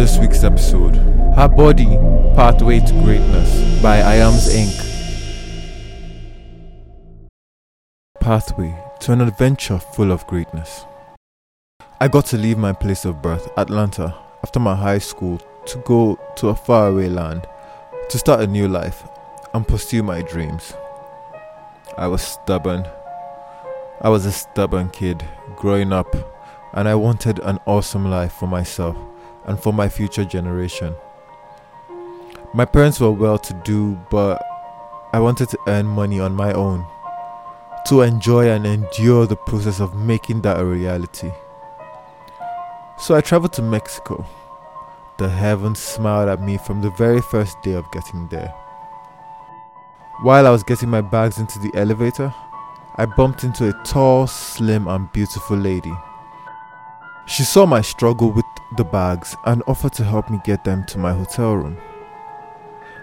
this week's episode Her Body Pathway to Greatness by AyomsInk. Pathway to an adventure full of greatness. I got to leave my place of birth, Atlanta, after my high school to go to a faraway land to start a new life and pursue my dreams. I was stubborn. I was a stubborn kid growing up, and I wanted an awesome life for myself and for my future generation. My parents were well to do, but I wanted to earn money on my own, to enjoy and endure the process of making that a reality. So I traveled to Mexico. The heavens smiled at me from the very first day of getting there. While I was getting my bags into the elevator, I bumped into a tall, slim, and beautiful lady. She saw my struggle with the bags and offered to help me get them to my hotel room.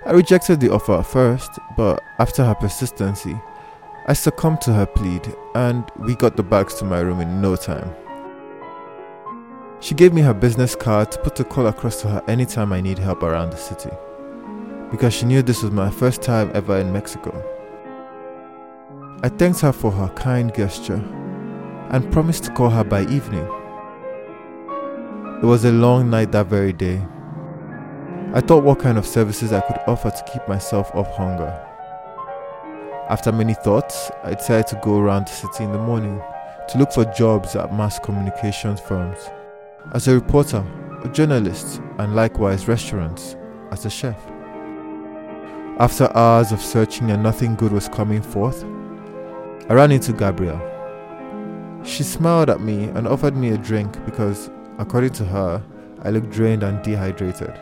I rejected the offer at first, but after her persistency, I succumbed to her plead and we got the bags to my room in no time. She gave me her business card to put a call across to her anytime I need help around the city, because she knew this was my first time ever in Mexico. I thanked her for her kind gesture and promised to call her by evening. It was a long night that very day. I thought what kind of services I could offer to keep myself off hunger. After many thoughts, I decided to go around the city in the morning to look for jobs at mass communications firms, as a reporter, a journalist, and likewise restaurants, as a chef. After hours of searching and nothing good was coming forth, I ran into Gabrielle. She smiled at me and offered me a drink because According to her, I looked drained and dehydrated.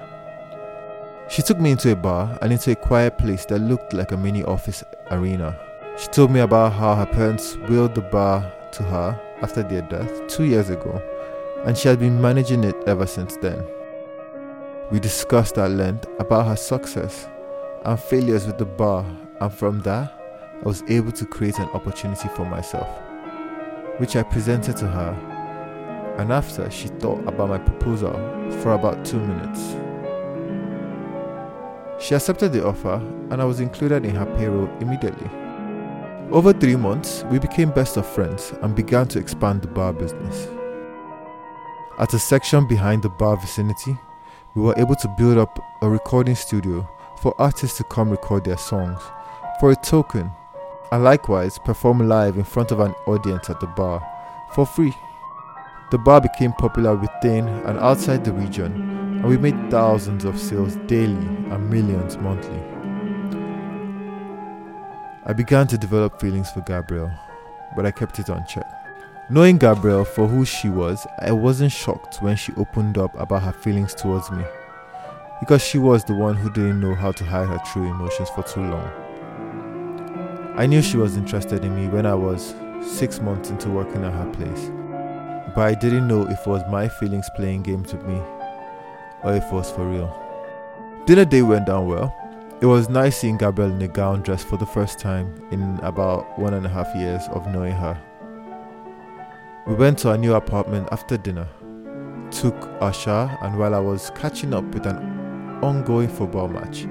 She took me into a bar and into a quiet place that looked like a mini office arena. She told me about how her parents willed the bar to her after their death two years ago, and she had been managing it ever since then. We discussed at length about her success and failures with the bar, and from that, I was able to create an opportunity for myself, which I presented to her and after she thought about my proposal for about two minutes. She accepted the offer and I was included in her payroll immediately. Over three months, we became best of friends and began to expand the bar business. At a section behind the bar vicinity, we were able to build up a recording studio for artists to come record their songs for a token and likewise perform live in front of an audience at the bar for free. The bar became popular within and outside the region, and we made thousands of sales daily and millions monthly. I began to develop feelings for Gabrielle, but I kept it on check. Knowing Gabrielle for who she was, I wasn't shocked when she opened up about her feelings towards me, because she was the one who didn't know how to hide her true emotions for too long. I knew she was interested in me when I was six months into working at her place but I didn't know if it was my feelings playing games with me or if it was for real. Dinner day went down well. It was nice seeing Gabrielle in a gown dress for the first time in about one and a half years of knowing her. We went to our new apartment after dinner, took our shower, and while I was catching up with an ongoing football match,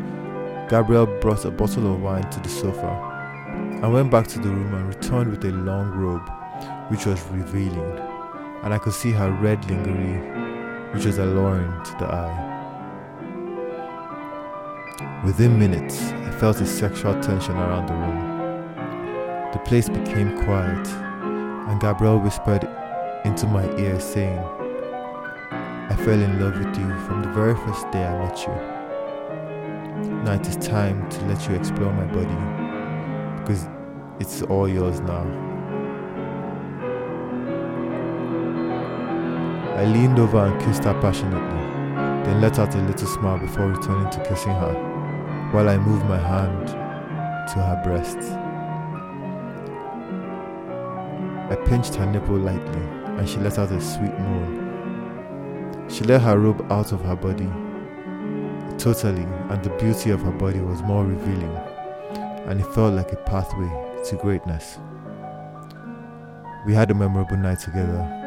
Gabrielle brought a bottle of wine to the sofa I went back to the room and returned with a long robe, which was revealing and I could see her red lingerie, which was alluring to the eye. Within minutes, I felt a sexual tension around the room. The place became quiet, and Gabrielle whispered into my ear, saying, I fell in love with you from the very first day I met you. Now it is time to let you explore my body because it's all yours now. I leaned over and kissed her passionately, then let out a little smile before returning to kissing her, while I moved my hand to her breast. I pinched her nipple lightly, and she let out a sweet moan. She let her robe out of her body totally, and the beauty of her body was more revealing, and it felt like a pathway to greatness. We had a memorable night together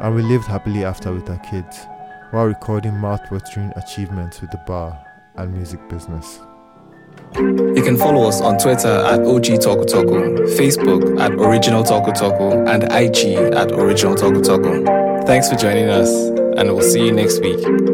and we lived happily after with our kids while recording mouth-watering achievements with the bar and music business. You can follow us on Twitter at OG Talko Talko, Facebook at Original Talko Talko, and IG at Original Talko Talko. Thanks for joining us, and we'll see you next week.